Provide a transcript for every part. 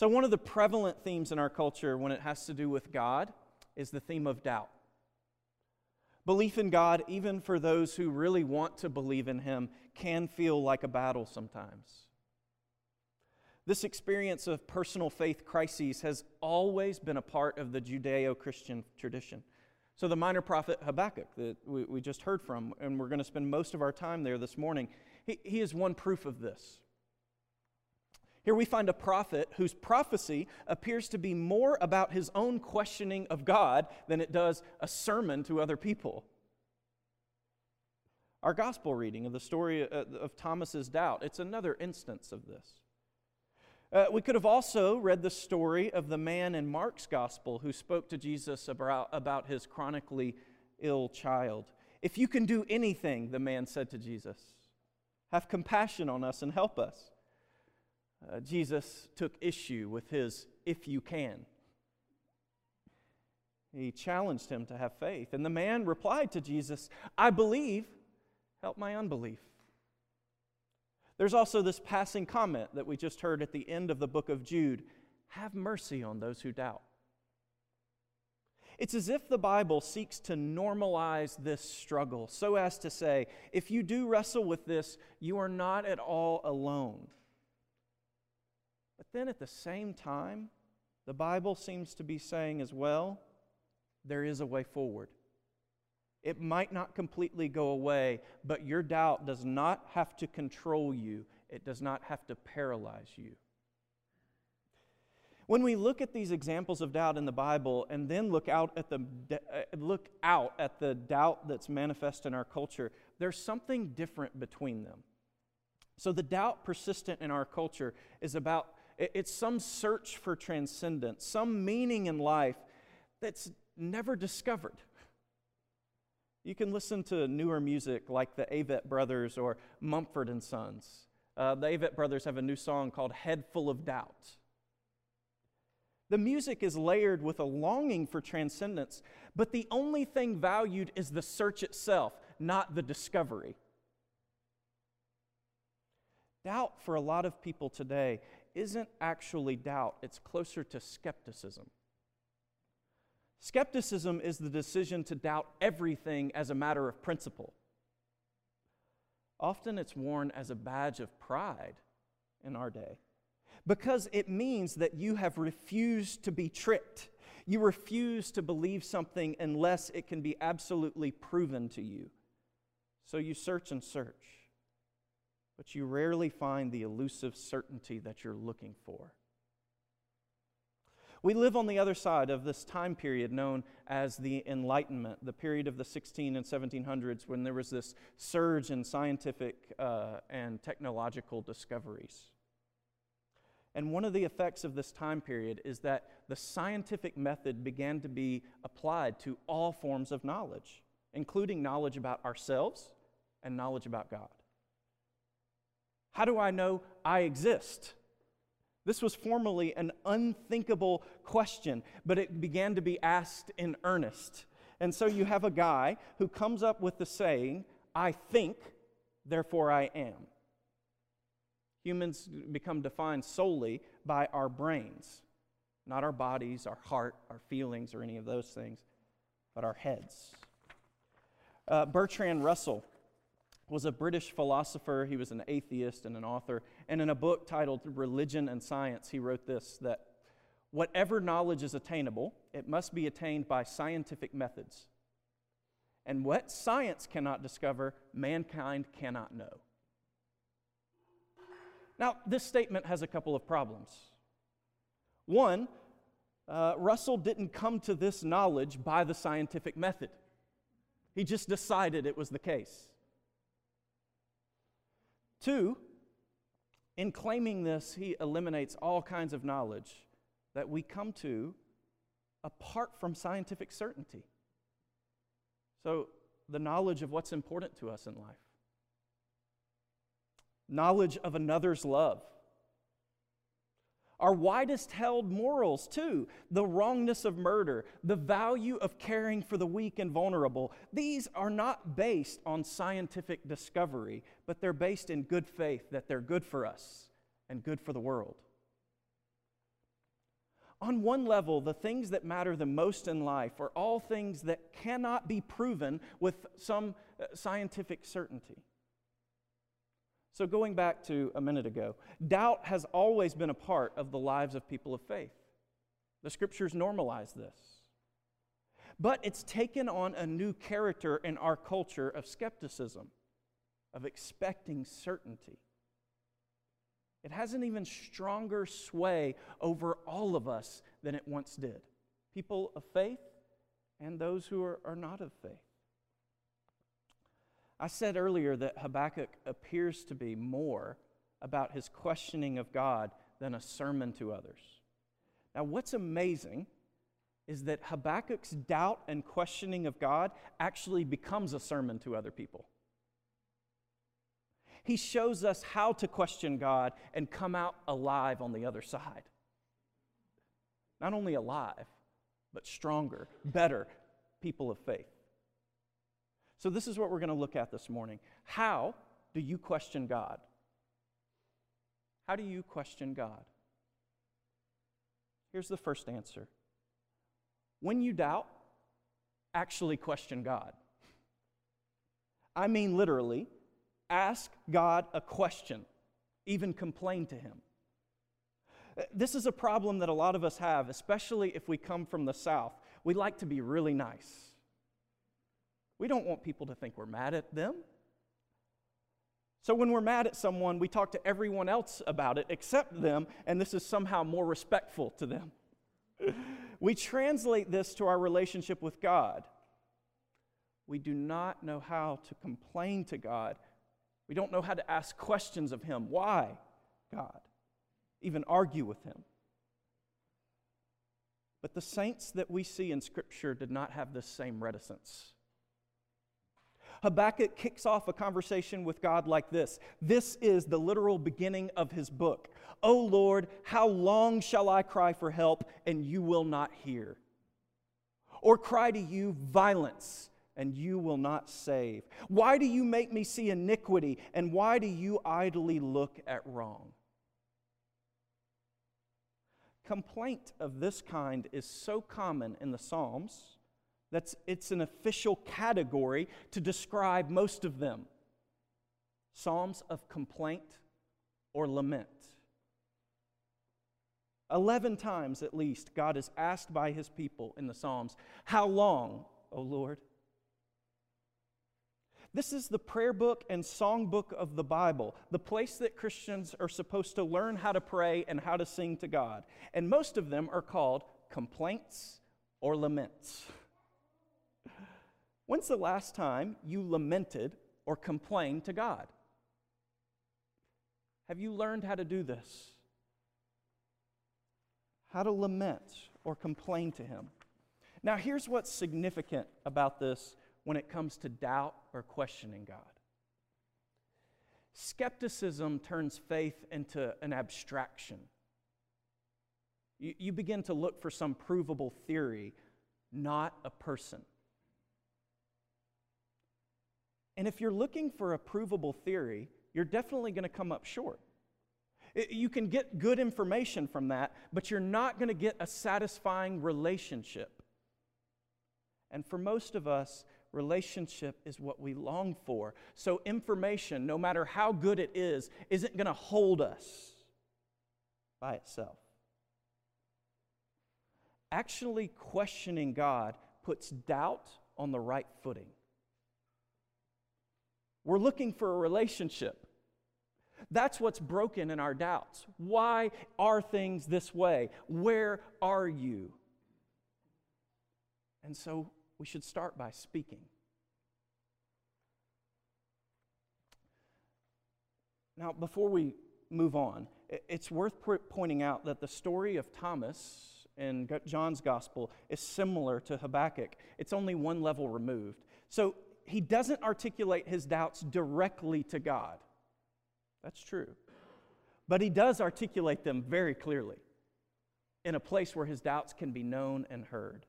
So, one of the prevalent themes in our culture when it has to do with God is the theme of doubt. Belief in God, even for those who really want to believe in Him, can feel like a battle sometimes. This experience of personal faith crises has always been a part of the Judeo Christian tradition. So, the minor prophet Habakkuk that we, we, just heard from, and we're going to spend most of our time there this morning, he, he is one proof of this. Here we find a prophet whose prophecy appears to be more about his own questioning of God than it does a sermon to other people. Our gospel reading of the story uh, of Thomas's doubt, it's another instance of this. Uh, we could have also read the story of the man in Mark's gospel who spoke to Jesus about, about his chronically ill child. If you can do anything, the man said to Jesus, have compassion on us and help us. Uh, Jesus took issue with his if you can. He challenged him to have faith. And the man replied to Jesus, I believe, help my unbelief. There's also this passing comment that we just heard at the end of the book of Jude have mercy on those who doubt. It's as if the Bible seeks to normalize this struggle so as to say, if you do wrestle with this, you are not at all alone. But then at the same time, the Bible seems to be saying as well, there is a way forward. It might not completely go away, but your doubt does not have to control you, it does not have to paralyze you. When we look at these examples of doubt in the Bible and then look out at the uh, look out at the doubt that's manifest in our culture, there's something different between them. So the doubt persistent in our culture is about it's some search for transcendence, some meaning in life that's never discovered. You can listen to newer music like the Avett Brothers or Mumford and Sons. Uh, the Avett Brothers have a new song called Head Full of Doubt. The music is layered with a longing for transcendence, but the only thing valued is the search itself, not the discovery. Doubt for a lot of people today isn't actually doubt, it's closer to skepticism. Skepticism is the decision to doubt everything as a matter of principle. Often it's worn as a badge of pride in our day because it means that you have refused to be tricked. You refuse to believe something unless it can be absolutely proven to you. So you search and search, but you rarely find the elusive certainty that you're looking for. We live on the other side of this time period known as the Enlightenment, the period of the 16 and 1700s when there was this surge in scientific uh, and technological discoveries. And one of the effects of this time period is that the scientific method began to be applied to all forms of knowledge, including knowledge about ourselves and knowledge about God. How do I know I exist? This was formerly an unthinkable question, but it began to be asked in earnest. And so you have a guy who comes up with the saying, I think, therefore I am. Humans become defined solely by our brains, not our bodies, our heart, our feelings, or any of those things, but our heads. Uh, Bertrand Russell was a British philosopher. He was an atheist and an author. And in a book titled Religion and Science, he wrote this that whatever knowledge is attainable, it must be attained by scientific methods. And what science cannot discover, mankind cannot know. Now, this statement has a couple of problems. One, uh, Russell didn't come to this knowledge by the scientific method, he just decided it was the case. Two, in claiming this, he eliminates all kinds of knowledge that we come to apart from scientific certainty. So, the knowledge of what's important to us in life, knowledge of another's love, our widest held morals, too. The wrongness of murder, the value of caring for the weak and vulnerable. These are not based on scientific discovery, but they're based in good faith that they're good for us and good for the world. On one level, the things that matter the most in life are all things that cannot be proven with some uh, scientific certainty. So, going back to a minute ago, doubt has always been a part of the lives of people of faith. The scriptures normalize this. But it's taken on a new character in our culture of skepticism, of expecting certainty. It has an even stronger sway over all of us than it once did people of faith and those who are, are not of faith. I said earlier that Habakkuk appears to be more about his questioning of God than a sermon to others. Now, what's amazing is that Habakkuk's doubt and questioning of God actually becomes a sermon to other people. He shows us how to question God and come out alive on the other side. Not only alive, but stronger, better people of faith. So, this is what we're going to look at this morning. How do you question God? How do you question God? Here's the first answer When you doubt, actually question God. I mean, literally, ask God a question, even complain to Him. This is a problem that a lot of us have, especially if we come from the South. We like to be really nice. We don't want people to think we're mad at them. So when we're mad at someone, we talk to everyone else about it except them, and this is somehow more respectful to them. we translate this to our relationship with God. We do not know how to complain to God. We don't know how to ask questions of Him. Why, God? Even argue with Him. But the saints that we see in Scripture did not have this same reticence. Habakkuk kicks off a conversation with God like this. This is the literal beginning of his book. O Lord, how long shall I cry for help and you will not hear? Or cry to you violence and you will not save? Why do you make me see iniquity and why do you idly look at wrong? Complaint of this kind is so common in the Psalms that's, it's an official category to describe most of them Psalms of complaint or lament. Eleven times at least, God is asked by his people in the Psalms, How long, O Lord? This is the prayer book and song book of the Bible, the place that Christians are supposed to learn how to pray and how to sing to God. And most of them are called complaints or laments. When's the last time you lamented or complained to God? Have you learned how to do this? How to lament or complain to Him. Now, here's what's significant about this when it comes to doubt or questioning God. Skepticism turns faith into an abstraction. You, you begin to look for some provable theory, not a person. And if you're looking for a provable theory, you're definitely going to come up short. You can get good information from that, but you're not going to get a satisfying relationship. And for most of us, relationship is what we long for. So, information, no matter how good it is, isn't going to hold us by itself. Actually, questioning God puts doubt on the right footing. We're looking for a relationship. That's what's broken in our doubts. Why are things this way? Where are you? And so we should start by speaking. Now, before we move on, it's worth pointing out that the story of Thomas in John's gospel is similar to Habakkuk. It's only one level removed. So he doesn't articulate his doubts directly to God. That's true. But he does articulate them very clearly in a place where his doubts can be known and heard.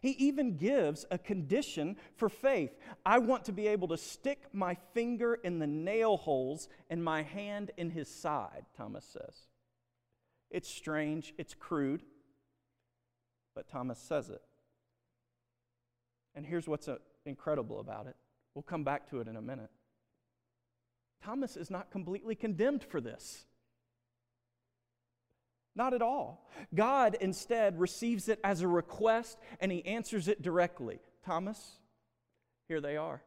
He even gives a condition for faith. I want to be able to stick my finger in the nail holes and my hand in his side, Thomas says. It's strange, it's crude, but Thomas says it. And here's what's incredible about it. We'll come back to it in a minute. Thomas is not completely condemned for this. Not at all. God instead receives it as a request and he answers it directly. Thomas, here they are.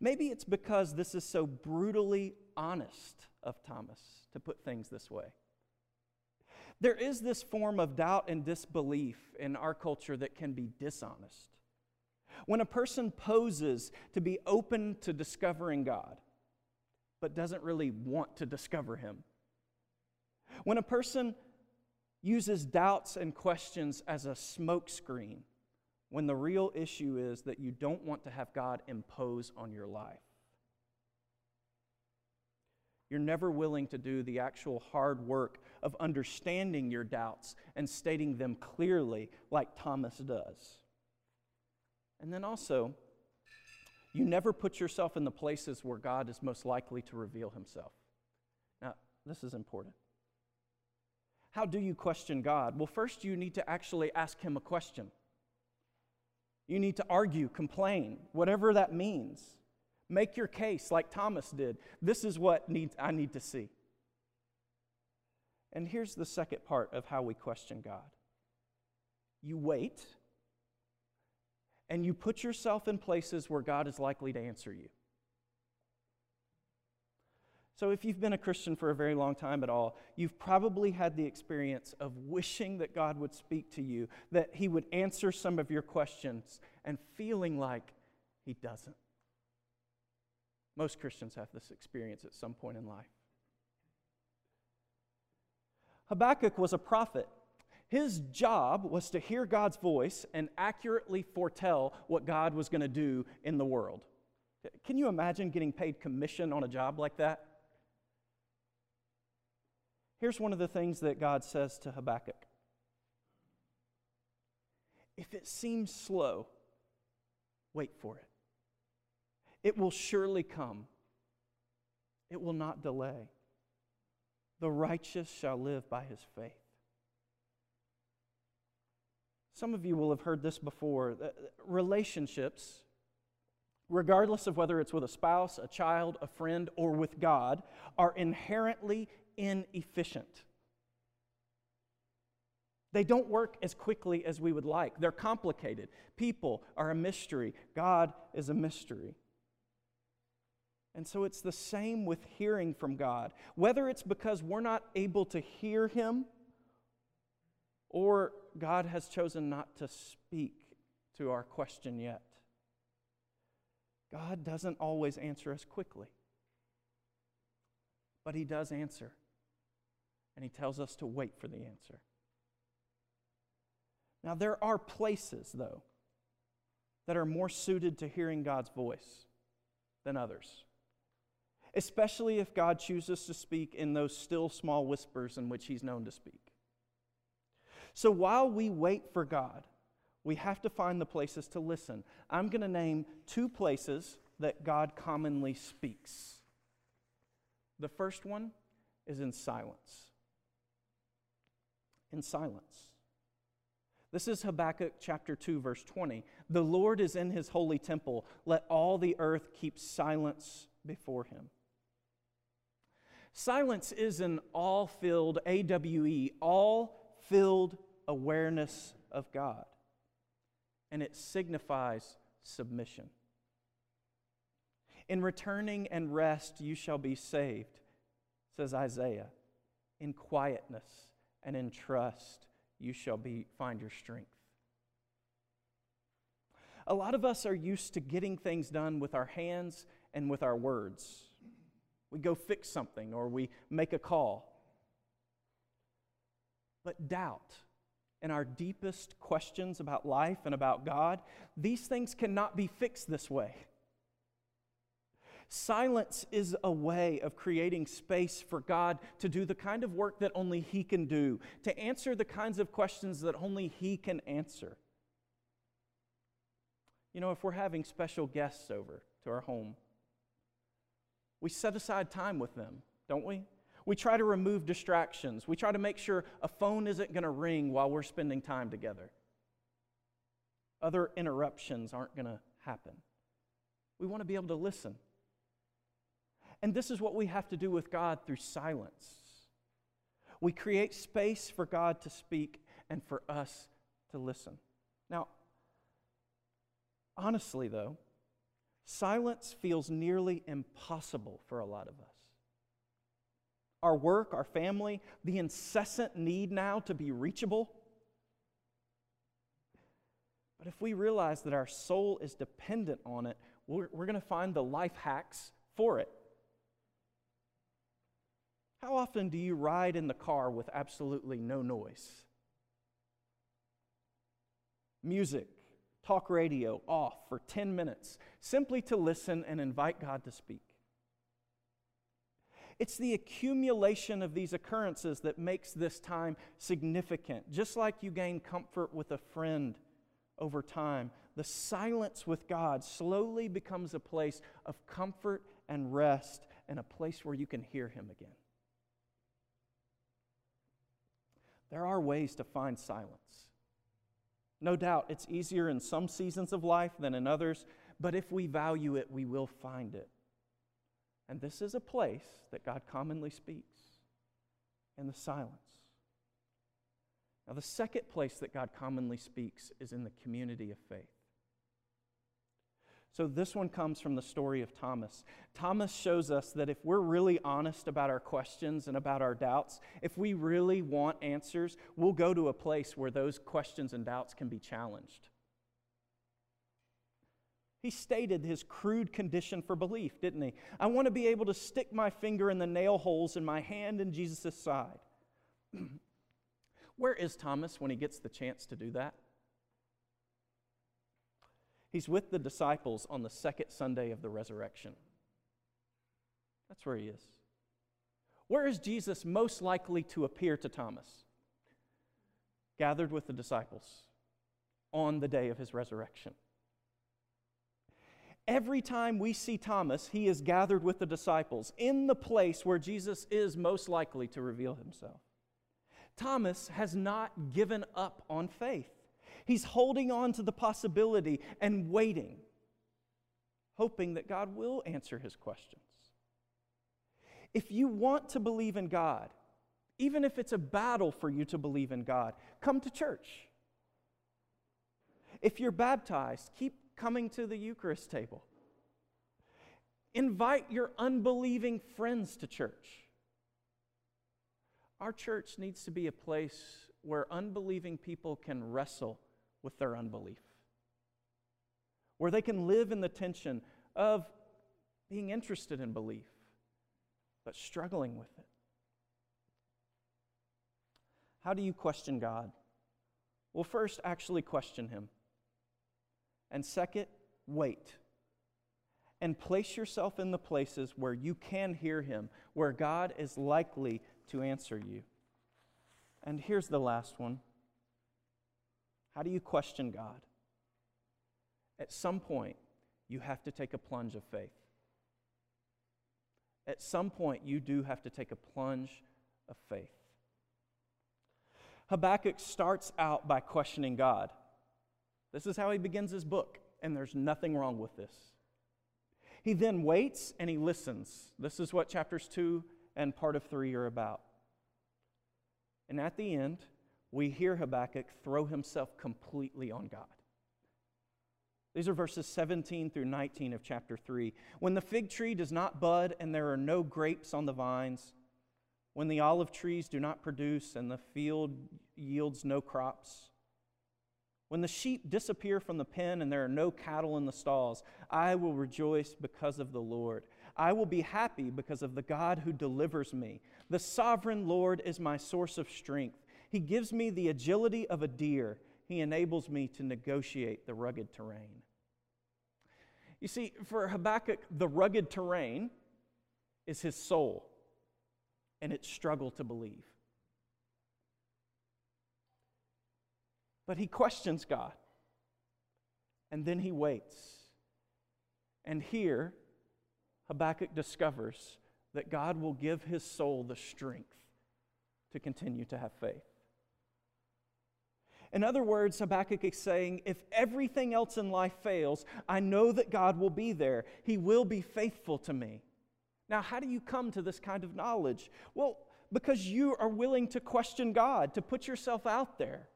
Maybe it's because this is so brutally honest of Thomas to put things this way. There is this form of doubt and disbelief in our culture that can be dishonest. When a person poses to be open to discovering God, but doesn't really want to discover Him. When a person uses doubts and questions as a smokescreen, when the real issue is that you don't want to have God impose on your life. You're never willing to do the actual hard work of understanding your doubts and stating them clearly, like Thomas does. And then also, you never put yourself in the places where God is most likely to reveal himself. Now, this is important. How do you question God? Well, first, you need to actually ask him a question. You need to argue, complain, whatever that means. Make your case like Thomas did. This is what needs, I need to see. And here's the second part of how we question God you wait and you put yourself in places where God is likely to answer you. So, if you've been a Christian for a very long time at all, you've probably had the experience of wishing that God would speak to you, that He would answer some of your questions, and feeling like He doesn't. Most Christians have this experience at some point in life. Habakkuk was a prophet. His job was to hear God's voice and accurately foretell what God was going to do in the world. Can you imagine getting paid commission on a job like that? Here's one of the things that God says to Habakkuk If it seems slow, wait for it. It will surely come, it will not delay. The righteous shall live by his faith. Some of you will have heard this before. Uh, relationships, regardless of whether it's with a spouse, a child, a friend, or with God, are inherently inefficient. They don't work as quickly as we would like. They're complicated. People are a mystery. God is a mystery. And so it's the same with hearing from God. Whether it's because we're not able to hear Him or God has chosen not to speak to our question yet. God doesn't always answer us quickly, but He does answer and he tells us to wait for the answer. Now, there are places, though, that are more suited to hearing God's voice than others, especially if God chooses to speak in those still small whispers in which he's known to speak. So while we wait for God, we have to find the places to listen. I'm going to name two places that God commonly speaks. The first one is in silence in silence. This is Habakkuk chapter 2, verse 20. The Lord is in his holy temple. Let all the earth keep silence before him. Silence is an all filled, A W E, all filled awareness of God. And it signifies submission. In returning and rest, you shall be saved, says Isaiah, in quietness and in trust you shall be, find your strength. A lot of us are used to getting things done with our hands and with our words. We go fix something or we make a call. But doubt and our deepest questions about life and about God, these things cannot be fixed this way. Silence is a way of creating space for God to do the kind of work that only He can do, to answer the kinds of questions that only He can answer. You know, if we're having special guests over to our home, we set aside time with them, don't we? We try to remove distractions. We try to make sure a phone isn't going to ring while we're spending time together. Other interruptions aren't going to happen. We want to be able to listen. And this is what we have to do with God through silence. We create space for God to speak and for us to listen. Now, honestly, though, silence feels nearly impossible for a lot of us. Our work, our family, the incessant need now to be reachable. But if we realize that our soul is dependent on it, we're, we're going to find the life hacks for it. How often do you ride in the car with absolutely no noise? Music, talk radio off for 10 minutes, simply to listen and invite God to speak. It's the accumulation of these occurrences that makes this time significant. Just like you gain comfort with a friend over time, the silence with God slowly becomes a place of comfort and rest and a place where you can hear Him again. There are ways to find silence. No doubt it's easier in some seasons of life than in others, but if we value it, we will find it. And this is a place that God commonly speaks in the silence. Now, the second place that God commonly speaks is in the community of faith. So, this one comes from the story of Thomas. Thomas shows us that if we're really honest about our questions and about our doubts, if we really want answers, we'll go to a place where those questions and doubts can be challenged. He stated his crude condition for belief, didn't he? I want to be able to stick my finger in the nail holes in my hand in Jesus' side. Where is Thomas when he gets the chance to do that? He's with the disciples on the second Sunday of the resurrection. That's where he is. Where is Jesus most likely to appear to Thomas? Gathered with the disciples on the day of his resurrection. Every time we see Thomas, he is gathered with the disciples in the place where Jesus is most likely to reveal himself. Thomas has not given up on faith. He's holding on to the possibility and waiting, hoping that God will answer his questions. If you want to believe in God, even if it's a battle for you to believe in God, come to church. If you're baptized, keep coming to the Eucharist table. Invite your unbelieving friends to church. Our church needs to be a place where unbelieving people can wrestle with their unbelief, where they can live in the tension of being interested in belief, but struggling with it. How do you question God? Well, first, actually question Him. And second, wait. And place yourself in the places where you can hear Him, where God is likely to answer you. And here's the last one how do you question God? At some point, you have to take a plunge of faith. At some point, you do have to take a plunge of faith. Habakkuk starts out by questioning God. This is how he begins his book, and there's nothing wrong with this. He then waits and he listens. This is what chapters 2 and part of 3 are about. And at the end, we hear Habakkuk throw himself completely on God. These are verses 17 through 19 of chapter 3. When the fig tree does not bud and there are no grapes on the vines, when the olive trees do not produce and the field yields no crops, when the sheep disappear from the pen and there are no cattle in the stalls, I will rejoice because of the Lord. I will be happy because of the God who delivers me. The sovereign Lord is my source of strength. He gives me the agility of a deer. He enables me to negotiate the rugged terrain. You see, for Habakkuk, the rugged terrain is his soul and its struggle to believe. But he questions God. And then he waits. And here, Habakkuk discovers that God will give his soul the strength to continue to have faith. In other words, Habakkuk is saying, if everything else in life fails, I know that God will be there. He will be faithful to me. Now, how do you come to this kind of knowledge? Well, because you are willing to question God, to put yourself out there.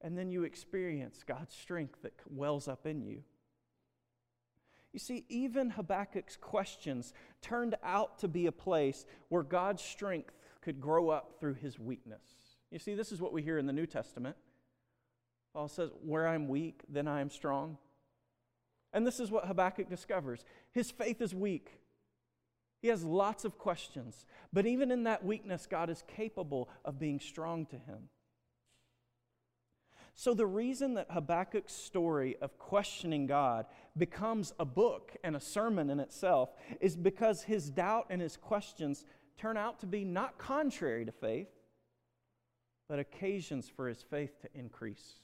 And then you experience God's strength that wells up in you. You see, even Habakkuk's questions turned out to be a place where God's strength could grow up through his weakness. You see, this is what we hear in the New Testament. Paul says, Where I'm weak, then I am strong. And this is what Habakkuk discovers his faith is weak. He has lots of questions, but even in that weakness, God is capable of being strong to him. So, the reason that Habakkuk's story of questioning God becomes a book and a sermon in itself is because his doubt and his questions turn out to be not contrary to faith, but occasions for his faith to increase.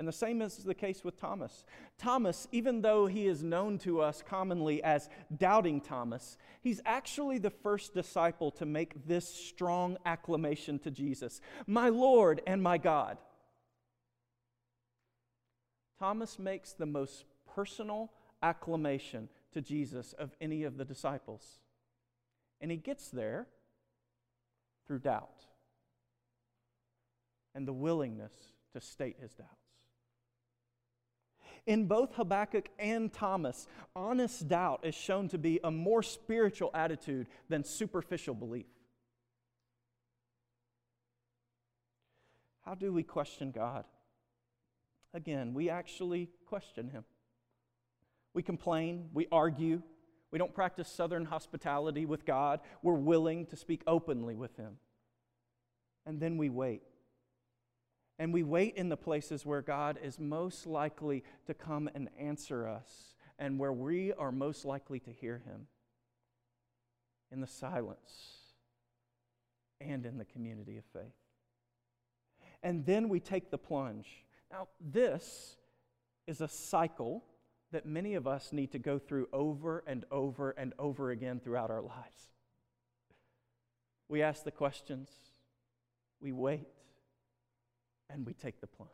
And the same is the case with Thomas. Thomas, even though he is known to us commonly as Doubting Thomas, he's actually the first disciple to make this strong acclamation to Jesus My Lord and my God. Thomas makes the most personal acclamation to Jesus of any of the disciples. And he gets there through doubt and the willingness to state his doubts. In both Habakkuk and Thomas, honest doubt is shown to be a more spiritual attitude than superficial belief. How do we question God? Again, we actually question Him. We complain, we argue, we don't practice southern hospitality with God. We're willing to speak openly with Him. And then we wait. And we wait in the places where God is most likely to come and answer us and where we are most likely to hear Him in the silence and in the community of faith. And then we take the plunge. Now, this is a cycle that many of us need to go through over and over and over again throughout our lives. We ask the questions, we wait, and we take the plunge.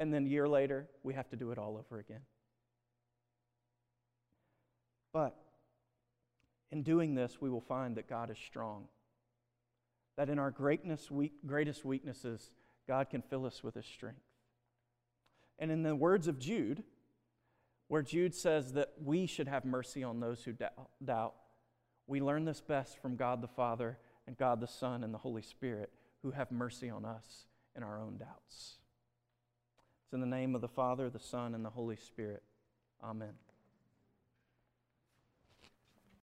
And then a year later, we have to do it all over again. But in doing this, we will find that God is strong. That in our greatness, weak, greatest weaknesses, God can fill us with His strength. And in the words of Jude, where Jude says that we should have mercy on those who doubt, we learn this best from God the Father and God the Son and the Holy Spirit who have mercy on us in our own doubts. It's in the name of the Father, the Son, and the Holy Spirit. Amen.